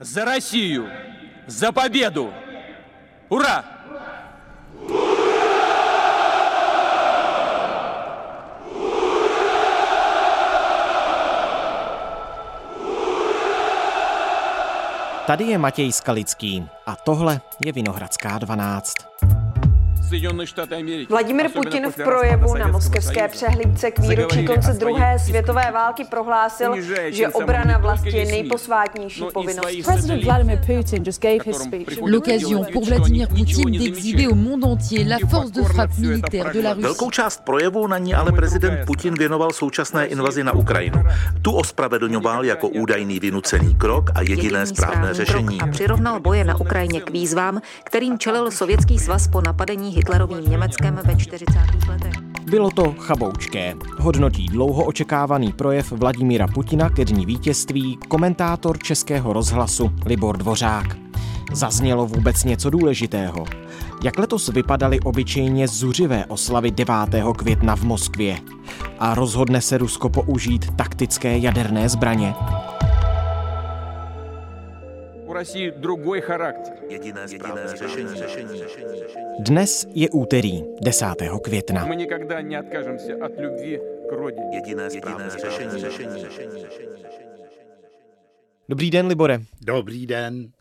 За Россию! За победу! Ура! Tady je Matěj Skalický a tohle je Vinohradská 12. Vladimir Putin v projevu na moskevské přehlídce k výročí konce druhé světové války prohlásil, že obrana vlasti je nejposvátnější povinností. President Vladimir Putin just gave his speech. L'occasion pour Vladimir Poutine d'exhiber au monde entier la force de frappe militaire de la Russie. Velkou část projevu na ní ale prezident Putin věnoval současné invazi na Ukrajinu. Tu ospravedlňoval jako údajný vynucený krok a jediné správné řešení. A přirovnal boje na Ukrajině k výzvám, kterým čelil Sovětský svaz po napadení Hitlerovým Německem ve 40. letech. Bylo to chaboučké. Hodnotí dlouho očekávaný projev Vladimíra Putina ke dní vítězství komentátor Českého rozhlasu Libor Dvořák. Zaznělo vůbec něco důležitého? Jak letos vypadaly obyčejně zuřivé oslavy 9. května v Moskvě? A rozhodne se Rusko použít taktické jaderné zbraně? У России другой характер. Jediné správné řešení. Dnes je úterý 10. května. Мы никогда не откажемся от любви к родине. Jediné správné řešení. Dobrý den, Libore. Dobrý den.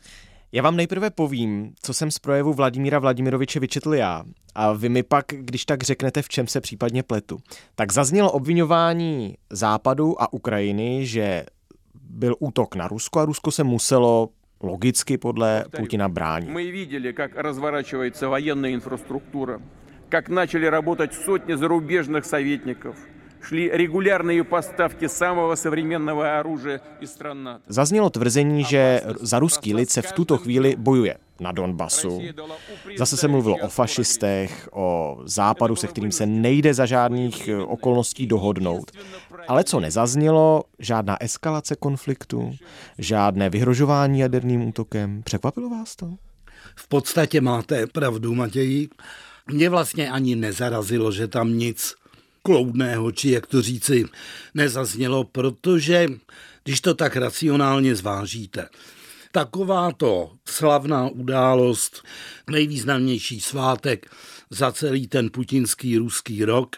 Já vám nejprve povím, co jsem z projevu Vladimíra Vladimiroviče vyčetl já. A vy mi pak, když tak řeknete, v čem se případně pletu. Tak zaznělo obvinování Západu a Ukrajiny, že byl útok na Rusko a Rusko se muselo logicky podle Putina bránit. Мы видели, как разворачивается военная инфраструктура, как начали работать сотни зарубежных советников, шли регулярные поставки самого современного оружия из стран НАТО. Zaznělo tvrzení, že za ruský lid se v tuto chvíli bojuje na Donbasu. Zase se mluvilo o fašistech, o západu, se kterým se nejde za žádných eh, okolností dohodnout. Ale co nezaznělo, žádná eskalace konfliktu, žádné vyhrožování jaderným útokem. Překvapilo vás to? V podstatě máte pravdu, Matěji. Mě vlastně ani nezarazilo, že tam nic kloudného, či jak to říci, nezaznělo, protože když to tak racionálně zvážíte, takováto slavná událost, nejvýznamnější svátek za celý ten putinský ruský rok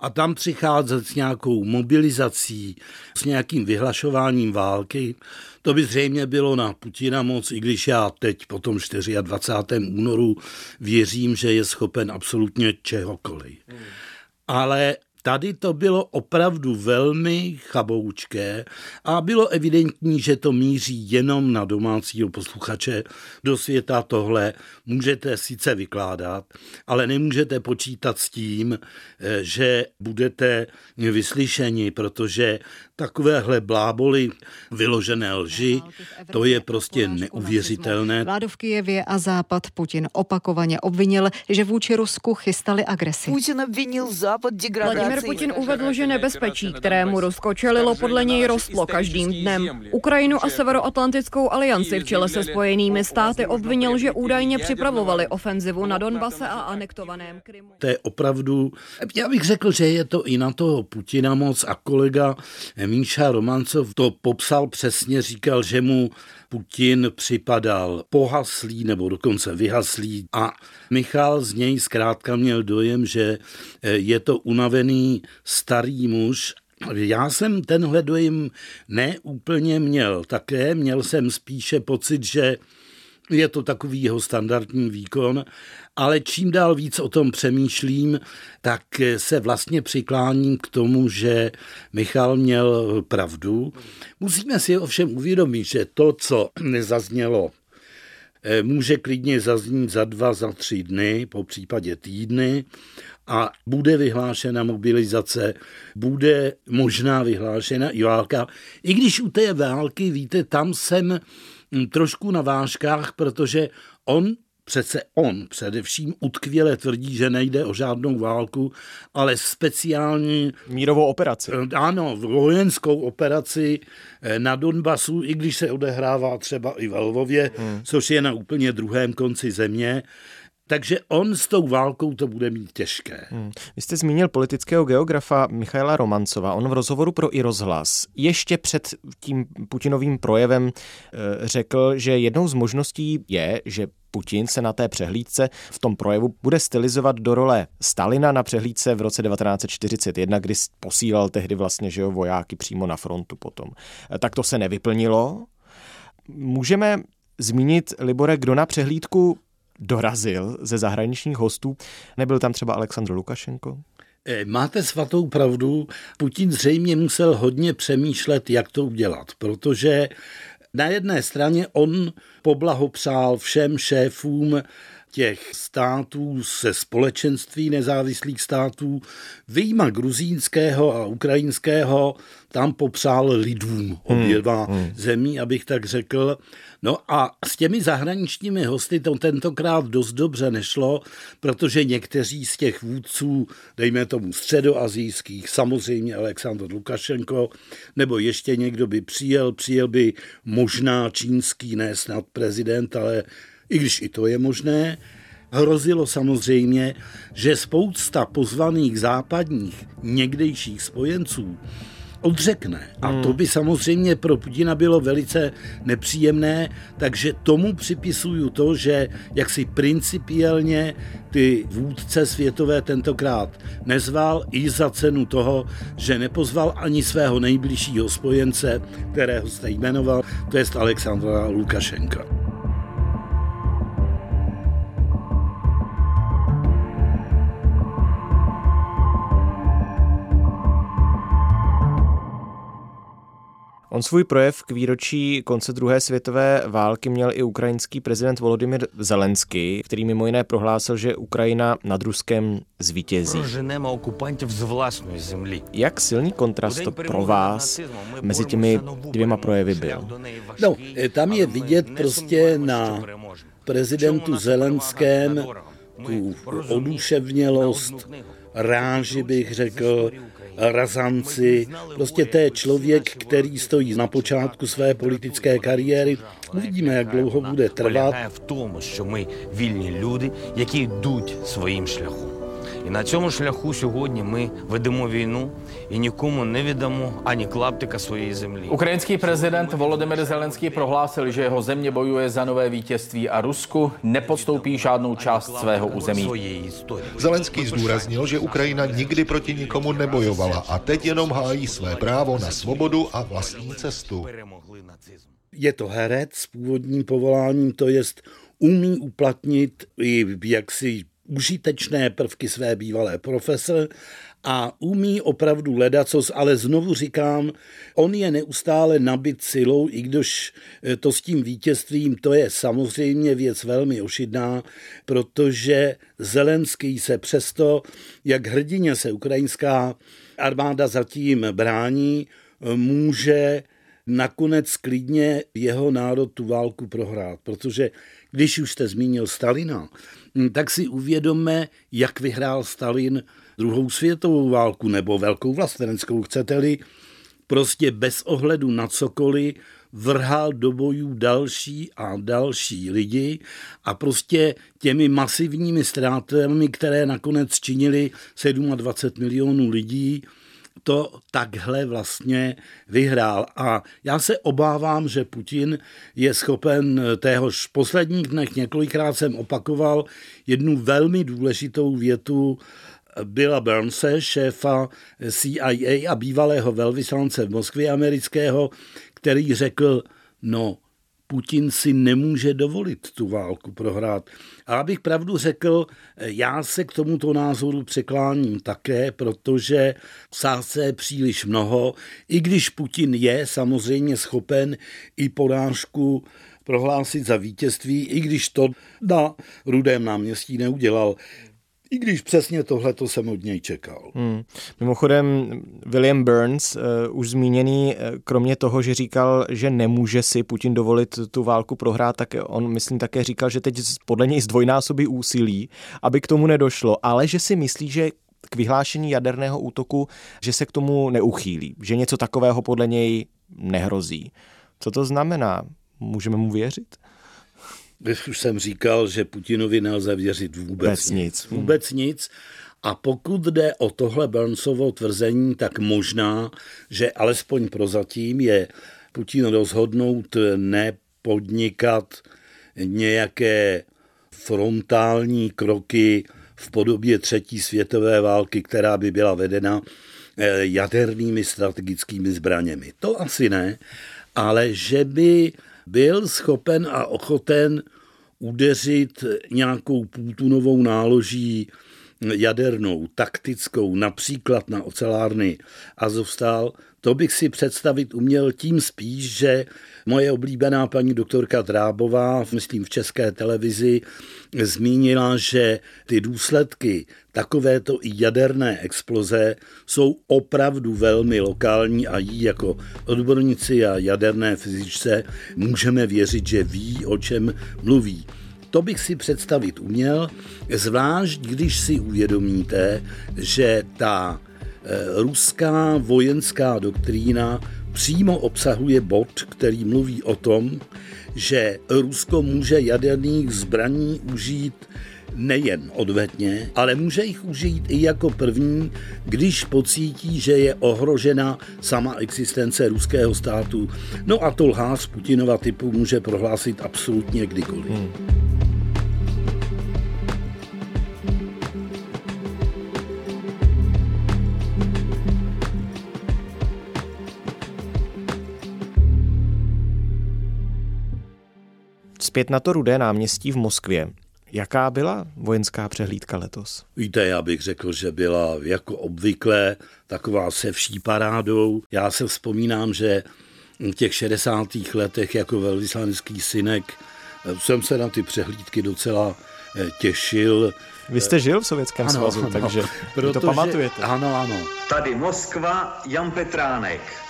a tam přicházet s nějakou mobilizací, s nějakým vyhlašováním války, to by zřejmě bylo na Putina moc, i když já teď po tom 24. únoru věřím, že je schopen absolutně čehokoliv. Ale Tady to bylo opravdu velmi chaboučké a bylo evidentní, že to míří jenom na domácího posluchače. Do světa tohle můžete sice vykládat, ale nemůžete počítat s tím, eh, že budete vyslyšeni, protože takovéhle bláboli, vyložené lži, to je prostě neuvěřitelné. Vládu v Kijevě a Západ Putin opakovaně obvinil, že vůči Rusku chystali agresi. Putin obvinil Západ degradací. Vladimir Putin uvedl, že nebezpečí, kterému Rusko čelilo, podle něj rostlo každým dnem. Ukrajinu a Severoatlantickou alianci v čele se spojenými státy obvinil, že údajně připravovali ofenzivu na Donbase a anektovaném Krymu. To je opravdu, já bych řekl, že je to i na toho Putina moc a kolega Míša Romancov to popsal přesně, říkal, že mu Putin připadal pohaslý nebo dokonce vyhaslý a Michal z něj zkrátka měl dojem, že je to unavený starý muž. Já jsem tenhle dojem neúplně měl. Také, měl jsem spíše pocit, že je to takový jeho standardní výkon, ale čím dál víc o tom přemýšlím, tak se vlastně přikláním k tomu, že Michal měl pravdu. Musíme si ovšem uvědomit, že to, co nezaznělo, eh, může klidně zaznít za dva, za tři dny, po případě týdny a bude vyhlášena mobilizace, bude možná vyhlášena i válka. I když u té války, víte, tam jsem hm, trošku na vážkách, protože on Přece on především utkvěle tvrdí, že nejde o žádnou válku, ale speciální... Mírovou operaci. Ano, vojenskou operaci eh, na Donbasu, i když se odehrává třeba i ve Lvově, hmm. což je na úplně druhém konci země. Takže on s tou válkou to bude mít těžké. Hmm. Vy jste zmínil politického geografa Michaila Romancova. On v rozhovoru pro i rozhlas ještě před tím Putinovým projevem eh, řekl, že jednou z možností je, že Putin se na té přehlídce v tom projevu bude stylizovat do role Stalina na přehlídce v roce 1941, kdy posílal tehdy vlastně že jo, vojáky přímo na frontu potom. Eh, tak to se nevyplnilo. Můžeme zmínit, Libore, kdo na přehlídku dorazil ze zahraničních hostů. Nebyl tam třeba Aleksandr Lukašenko? Eh, máte svatou pravdu. Putin zřejmě musel hodně přemýšlet, jak to udělat, protože na jedné straně on poblahopřál všem šéfům těch států se společenství nezávislých států, vyjma gruzínského a ukrajinského, tam popřál lidům obě dva hmm, hmm. zemí, abych tak řekl. No a s těmi zahraničními hosty to tentokrát dost dobře nešlo, protože někteří z těch vůdců, dejme tomu středoazijských, samozřejmě Aleksandr Lukašenko, nebo ještě někdo by přijel, přijel by možná čínský, ne snad prezident, ale i když i to je možné, hrozilo samozřejmě, že spousta pozvaných západních někdejších spojenců odřekne. A to hmm. by samozřejmě pro Putina bylo velice nepříjemné, takže tomu připisuju to, že jaksi principiálně ty vůdce světové tentokrát nezval i za cenu toho, že nepozval ani svého nejbližšího spojence, kterého jste jmenoval, to je Alexandra Lukašenka. On svůj projev k výročí konce druhé světové války měl i ukrajinský prezident Volodymyr Zelensky, který mimo jiné prohlásil, že Ukrajina nad Ruskem zvítězí. Jak silný kontrast to pro vás mezi těmi dvěma projevy byl? No, tam je vidět prostě na prezidentu Zelenském tu oduševnělost, ráži bych řekl, razanci. Prostě to je člověk, který stojí na počátku své politické kariéry. Uvidíme, jak dlouho bude trvat. v tom, že my vilní lidi, kteří jdou svým šlachem. І на цьому шляху сьогодні ми ведемо війну і нікому не віддамо ані клаптика своєї землі. Ukrajinský prezident Volodymyr Zelenský prohlásil, že jeho země bojuje za nové vítězství a Rusku nepodstoupí žádnou část svého území. Zelenský zdůraznil, že Ukrajina nikdy proti nikomu nebojovala a teď jenom hájí své právo na svobodu a vlastní cestu. Je to herec s původním povoláním, to jest umí uplatnit i jaksi užitečné prvky své bývalé profese a umí opravdu ledacos, ale znovu říkám, on je neustále nabit silou, i když eh, to s tím vítězstvím, to je samozřejmě věc velmi ošidná, protože Zelenský se přesto, jak hrdině se ukrajinská armáda zatím brání, může nakonec klidně jeho národ tu válku prohrát, protože když už jste zmínil Stalina, hm, tak si uvědomme, jak vyhrál Stalin druhou světovou válku nebo velkou vlasteneckou, chcete-li, prostě bez ohledu na cokoliv vrhal do bojů další a další lidi a prostě těmi masivními ztrátami, které nakonec činili 27 milionů lidí, to takhle vlastně vyhrál. A já se obávám, že Putin je schopen téhož posledních dnech, několikrát jsem opakoval jednu velmi důležitou větu Billa Burnse, šéfa CIA a bývalého velvyslance v Moskvě amerického, který řekl, no Putin si nemůže dovolit tu válku prohrát. A abych pravdu řekl, já se k tomuto názoru překláním také, protože v sásce je příliš mnoho, i když Putin je samozřejmě schopen i porážku prohlásit za vítězství, i když to na Rudém náměstí neudělal. I když přesně tohle to jsem od něj čekal. Hmm. Mimochodem, William Burns, uh, už zmíněný, uh, kromě toho, že říkal, že nemůže si Putin dovolit tu válku prohrát, tak on, myslím, také říkal, že teď podle něj zdvojnásobí úsilí, aby k tomu nedošlo, ale že si myslí, že k vyhlášení jaderného útoku, že se k tomu neuchýlí, že něco takového podle něj nehrozí. Co to znamená? Můžeme mu věřit? Už jsem říkal, že Putinovi nelze věřit vůbec, vůbec nic. Vůbec nic. A pokud jde o tohle Burnsovo tvrzení, tak možná, že alespoň prozatím je Putin rozhodnout nepodnikat nějaké frontální kroky v podobě třetí světové války, která by byla vedena eh, jadernými strategickými zbraněmi. To asi ne, ale že by byl schopen a ochoten udeřit nějakou půltunovou náloží jadernou, taktickou, například na ocelárny Azovstal, to bych si představit uměl tím spíš, že moje oblíbená paní doktorka Drábová, myslím v české televizi, zmínila, že ty důsledky takovéto i jaderné exploze jsou opravdu velmi lokální a jí jako odborníci a jaderné fyzičce můžeme věřit, že ví, o čem mluví. To bych si představit uměl, zvlášť když si uvědomíte, že ta ruská vojenská doktrína přímo obsahuje bod, který mluví o tom, že Rusko může jaderných zbraní užít nejen odvetně, ale může jich užít i jako první, když pocítí, že je ohrožena sama existence ruského státu. No a to lhář Putinova typu může prohlásit absolutně kdykoliv. Hmm. Zpět na to rudé náměstí v Moskvě. Jaká byla vojenská přehlídka letos? Víte, já bych řekl, že byla jako obvykle taková se vší parádou. Já se vzpomínám, že v těch 60. letech jako velvyslanský synek jsem se na ty přehlídky docela eh, těšil. Vy jste žil v Sovětském ano, svazu, ano, takže protože, to pamatujete. Ano, ano. Tady Moskva, Jan Petránek.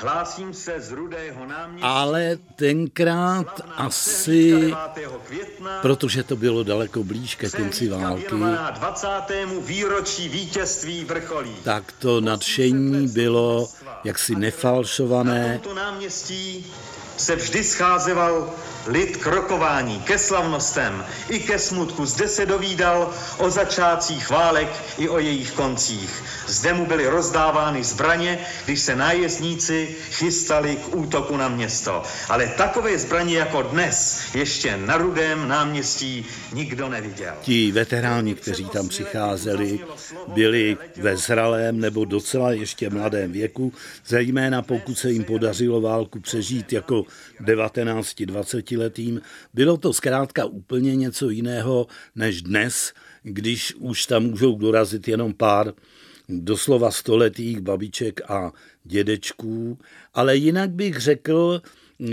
Hlásím se z Rudého náměstí. Ale tenkrát asi, protože to bylo daleko blíž ke konci války, 20. výročí vítězství vrcholí. Tak to nadšení bylo jaksi nefalšované. Na tomto náměstí se vždy scházeval lid k rokování, ke slavnostem i ke smutku. Zde se dovídal o začátcích válek i o jejich koncích. Zde mu byly rozdávány zbraně, když se nájezdníci chystali k útoku na město. Ale takové zbraně jako dnes ještě na Rudém náměstí nikdo neviděl. Ti veteráni, kteří tam přicházeli, byli ve zralém nebo docela ještě mladém věku, zejména pokud se jim podařilo válku přežít jako 19-20 letým. Bylo to zkrátka úplně něco jiného než dnes, když už tam můžou dorazit jenom pár doslova stoletých babiček a dědečků, ale jinak bych řekl,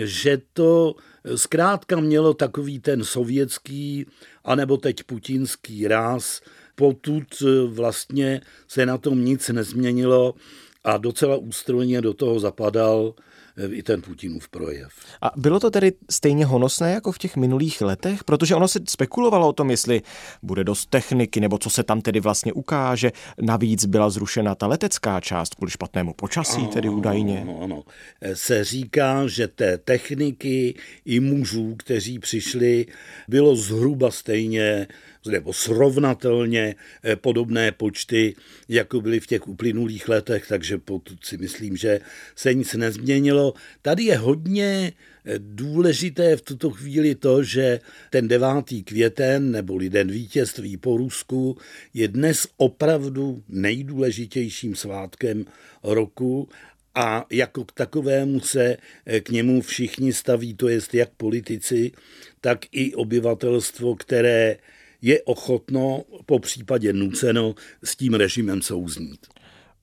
že to zkrátka mělo takový ten sovětský, anebo teď putinský ráz, potud vlastně se na tom nic nezměnilo a docela ústrojně do toho zapadal i ten Putinův projev. A bylo to tedy stejně honosné jako v těch minulých letech? Protože ono se spekulovalo o tom, jestli bude dost techniky, nebo co se tam tedy vlastně ukáže. Navíc byla zrušena ta letecká část kvůli špatnému počasí, ano, tedy údajně. Ano, ano. Se říká, že té techniky i mužů, kteří přišli, bylo zhruba stejně nebo srovnatelně eh, podobné počty, jako byly v těch uplynulých letech, takže si myslím, že se nic nezměnilo. Tady je hodně eh, důležité v tuto chvíli to, že ten 9. květen, nebo den vítězství po Rusku, je dnes opravdu nejdůležitějším svátkem roku a jako k takovému se eh, k němu všichni staví, to jest jak politici, tak i obyvatelstvo, které je ochotno, po případě nuceno, s tím režimem souznít.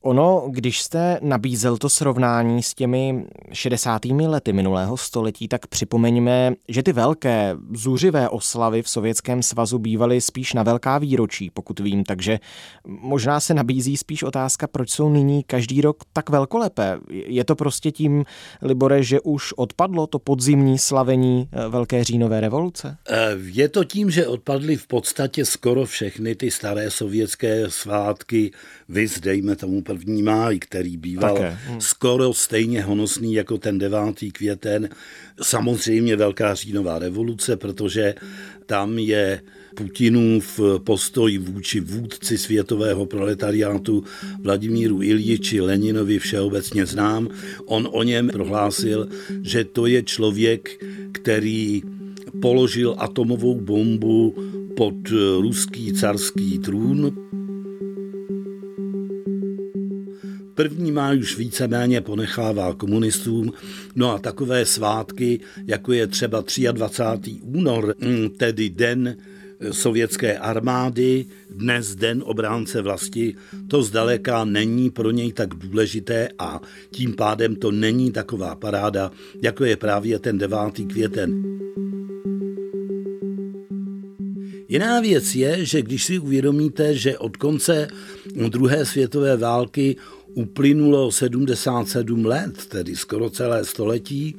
Ono, když jste nabízel to srovnání s těmi 60. lety minulého století, tak připomeňme, že ty velké zuřivé oslavy v Sovětském svazu bývaly spíš na velká výročí, pokud vím, takže možná se nabízí spíš otázka, proč jsou nyní každý rok tak velkolepé. Je to prostě tím, Libore, že už odpadlo to podzimní slavení eh, Velké říjnové revoluce? Eh, je to tím, že odpadly v podstatě skoro všechny ty staré sovětské svátky, vy dejme tomu první máj, který býval hmm. skoro stejně honosný jako ten 9. květen. Samozřejmě Velká říjnová revoluce, protože tam je Putinův postoj vůči vůdci světového proletariátu Vladimíru Iljiči Leninovi všeobecně znám. On o něm prohlásil, že to je člověk, který položil atomovou bombu pod ruský carský trůn. První máj už víceméně ponechává komunistům, no a takové svátky, jako je třeba 23. únor, mm, tedy den sovětské armády, dnes den obránce vlasti, to zdaleka není pro něj tak důležité a tím pádem to není taková paráda, jako je právě ten 9. květen. Jiná věc je, že když si uvědomíte, že od konce druhé světové války uplynulo 77 let, tedy skoro celé století,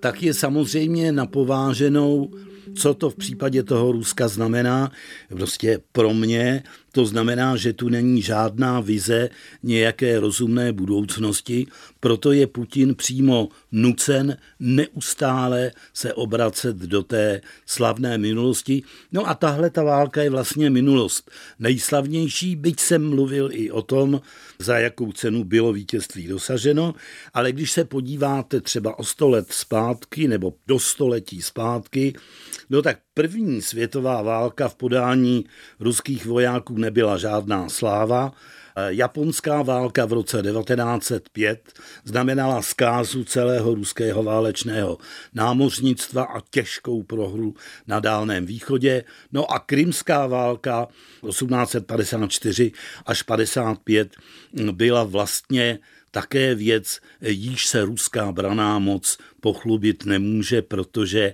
tak je samozřejmě napováženou co to v případě toho Ruska znamená? Prostě pro mě to znamená, že tu není žádná vize nějaké rozumné budoucnosti, proto je Putin přímo nucen neustále se obracet do té slavné minulosti. No a tahle ta válka je vlastně minulost nejslavnější, byť jsem mluvil i o tom, za jakou cenu bylo vítězství dosaženo, ale když se podíváte třeba o sto let zpátky nebo do století zpátky, no tak první světová válka v podání ruských vojáků nebyla žádná sláva. Japonská válka v roce 1905 znamenala zkázu celého ruského válečného námořnictva a těžkou prohru na Dálném východě. No a krymská válka 1854 až 55 byla vlastně také věc, již se ruská braná moc pochlubit nemůže, protože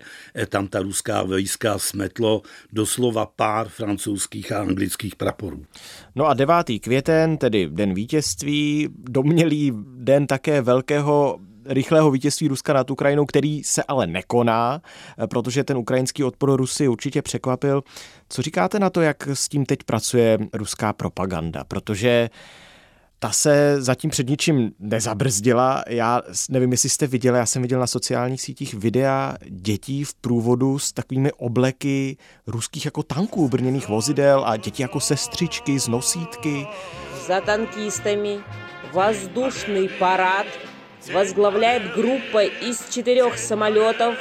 tam ta ruská vojska smetlo doslova pár francouzských a anglických praporů. No a 9. květen, tedy den vítězství, domělý den také velkého rychlého vítězství Ruska nad Ukrajinou, který se ale nekoná, protože ten ukrajinský odpor Rusy určitě překvapil. Co říkáte na to, jak s tím teď pracuje ruská propaganda? Protože ta se zatím před ničím nezabrzdila. Já nevím, jestli jste viděli, já jsem viděl na sociálních sítích videa dětí v průvodu s takovými obleky ruských jako tanků, brněných vozidel a děti jako sestřičky z nosítky. Za tankistami воздушный парад возглавляет группа из четырех самолетов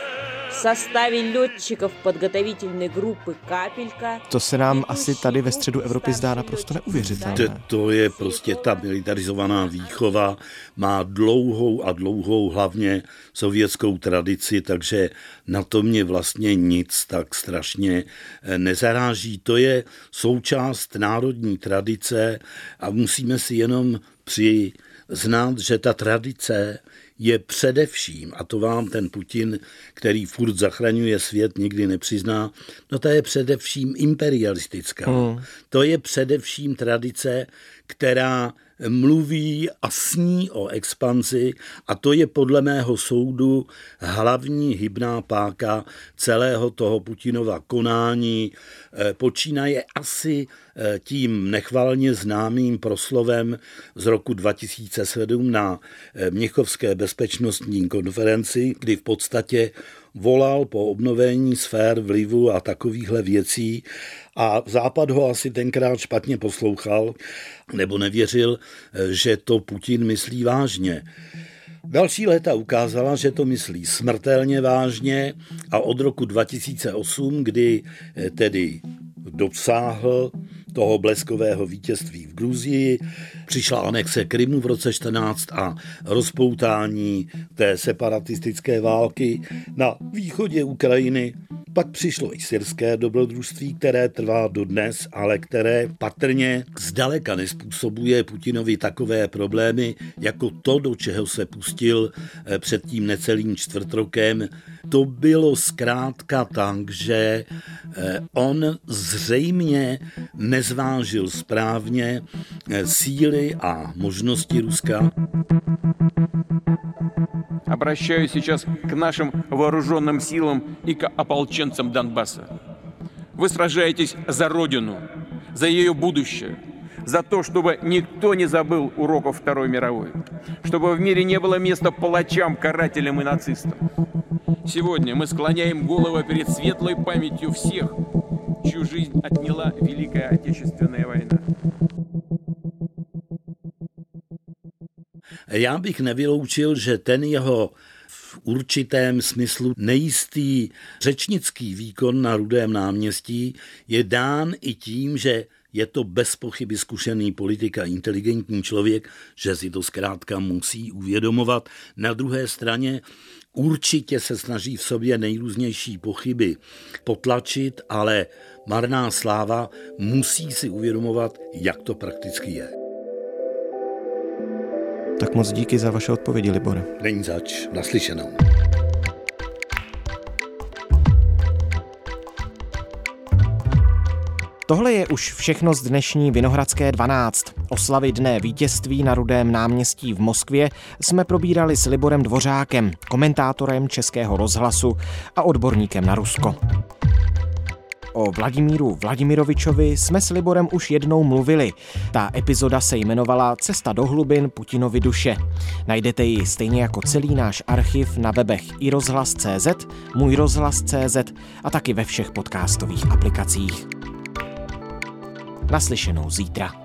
v составě letčíkov podgotovitelné grupy Kápilka. To se nám asi tady ve středu Evropy zdá naprosto neuvěřitelné. To, to je prostě ta militarizovaná výchova, má dlouhou a dlouhou hlavně sovětskou tradici, takže na to mě vlastně nic tak strašně eh, nezaráží. To je součást národní tradice a musíme si jenom přiznat, že ta tradice je především, a to vám ten Putin, který furt zachraňuje svět, nikdy nepřizná, no to je především imperialistická. Hmm. To je především tradice, která mluví a sní o expanzi a to je podle mého soudu hlavní hybná páka celého toho Putinova konání. Eh, počínaje asi eh, tím nechvalně známým proslovem z roku 2007 na eh, Mnichovské bezpečnostní konferenci, kdy v podstatě volal po obnovení sfér vlivu a takovýchhle věcí a Západ ho asi tenkrát špatně poslouchal nebo nevěřil, že to Putin myslí vážně. Další léta ukázala, že to myslí smrtelně vážně a od roku 2008, kdy tedy dosáhl toho bleskového vítězství v Gruzii, přišla anexe Krymu v roce 14 a rozpoutání té separatistické války na východě Ukrajiny. Pak přišlo i syrské dobrodružství, které trvá dodnes, ale které patrně zdaleka nespůsobuje Putinovi takové problémy, jako to, do čeho se pustil eh, před tím necelým čtvrtrokem To bylo zkrátka tak, že eh, on zřejmě nezvážil správně eh, síly a možnosti Ruska. Обращаюсь сейчас к нашим вооруженным силам и к ополченцам Донбасса. Вы сражаетесь за Родину, за ее будущее. за то, чтобы никто не забыл уроков Второй мировой, чтобы в мире не было места палачам, карателям и нацистам. Сегодня мы склоняем голову перед светлой памятью всех, чью жизнь отняла Великая Отечественная война. Já bych nevyloučil, že ten jeho v určitém smyslu nejistý řečnický výkon na Rudém náměstí je dán i tím, že je to bez pochyby zkušený politik a inteligentní člověk, že si to zkrátka musí uvědomovat. Na druhé straně určitě se snaží v sobě nejrůznější pochyby potlačit, ale marná sláva musí si uvědomovat, jak to prakticky je. Tak moc díky za vaše odpovědi, Libore. Není zač, naslyšenou. Tohle je už všechno z dnešní Vinohradské 12. Oslavy dne vítězství na Rudém náměstí v Moskvě jsme probírali s Liborem Dvořákem, komentátorem Českého rozhlasu a odborníkem na Rusko. O Vladimíru Vladimirovičovi jsme s Liborem už jednou mluvili. Ta epizoda se jmenovala Cesta do hlubin Putinovi duše. Najdete ji stejně jako celý náš archiv na webech i rozhlas.cz, můj rozhlas.cz a taky ve všech podcastových aplikacích. Naslyšenou zítra.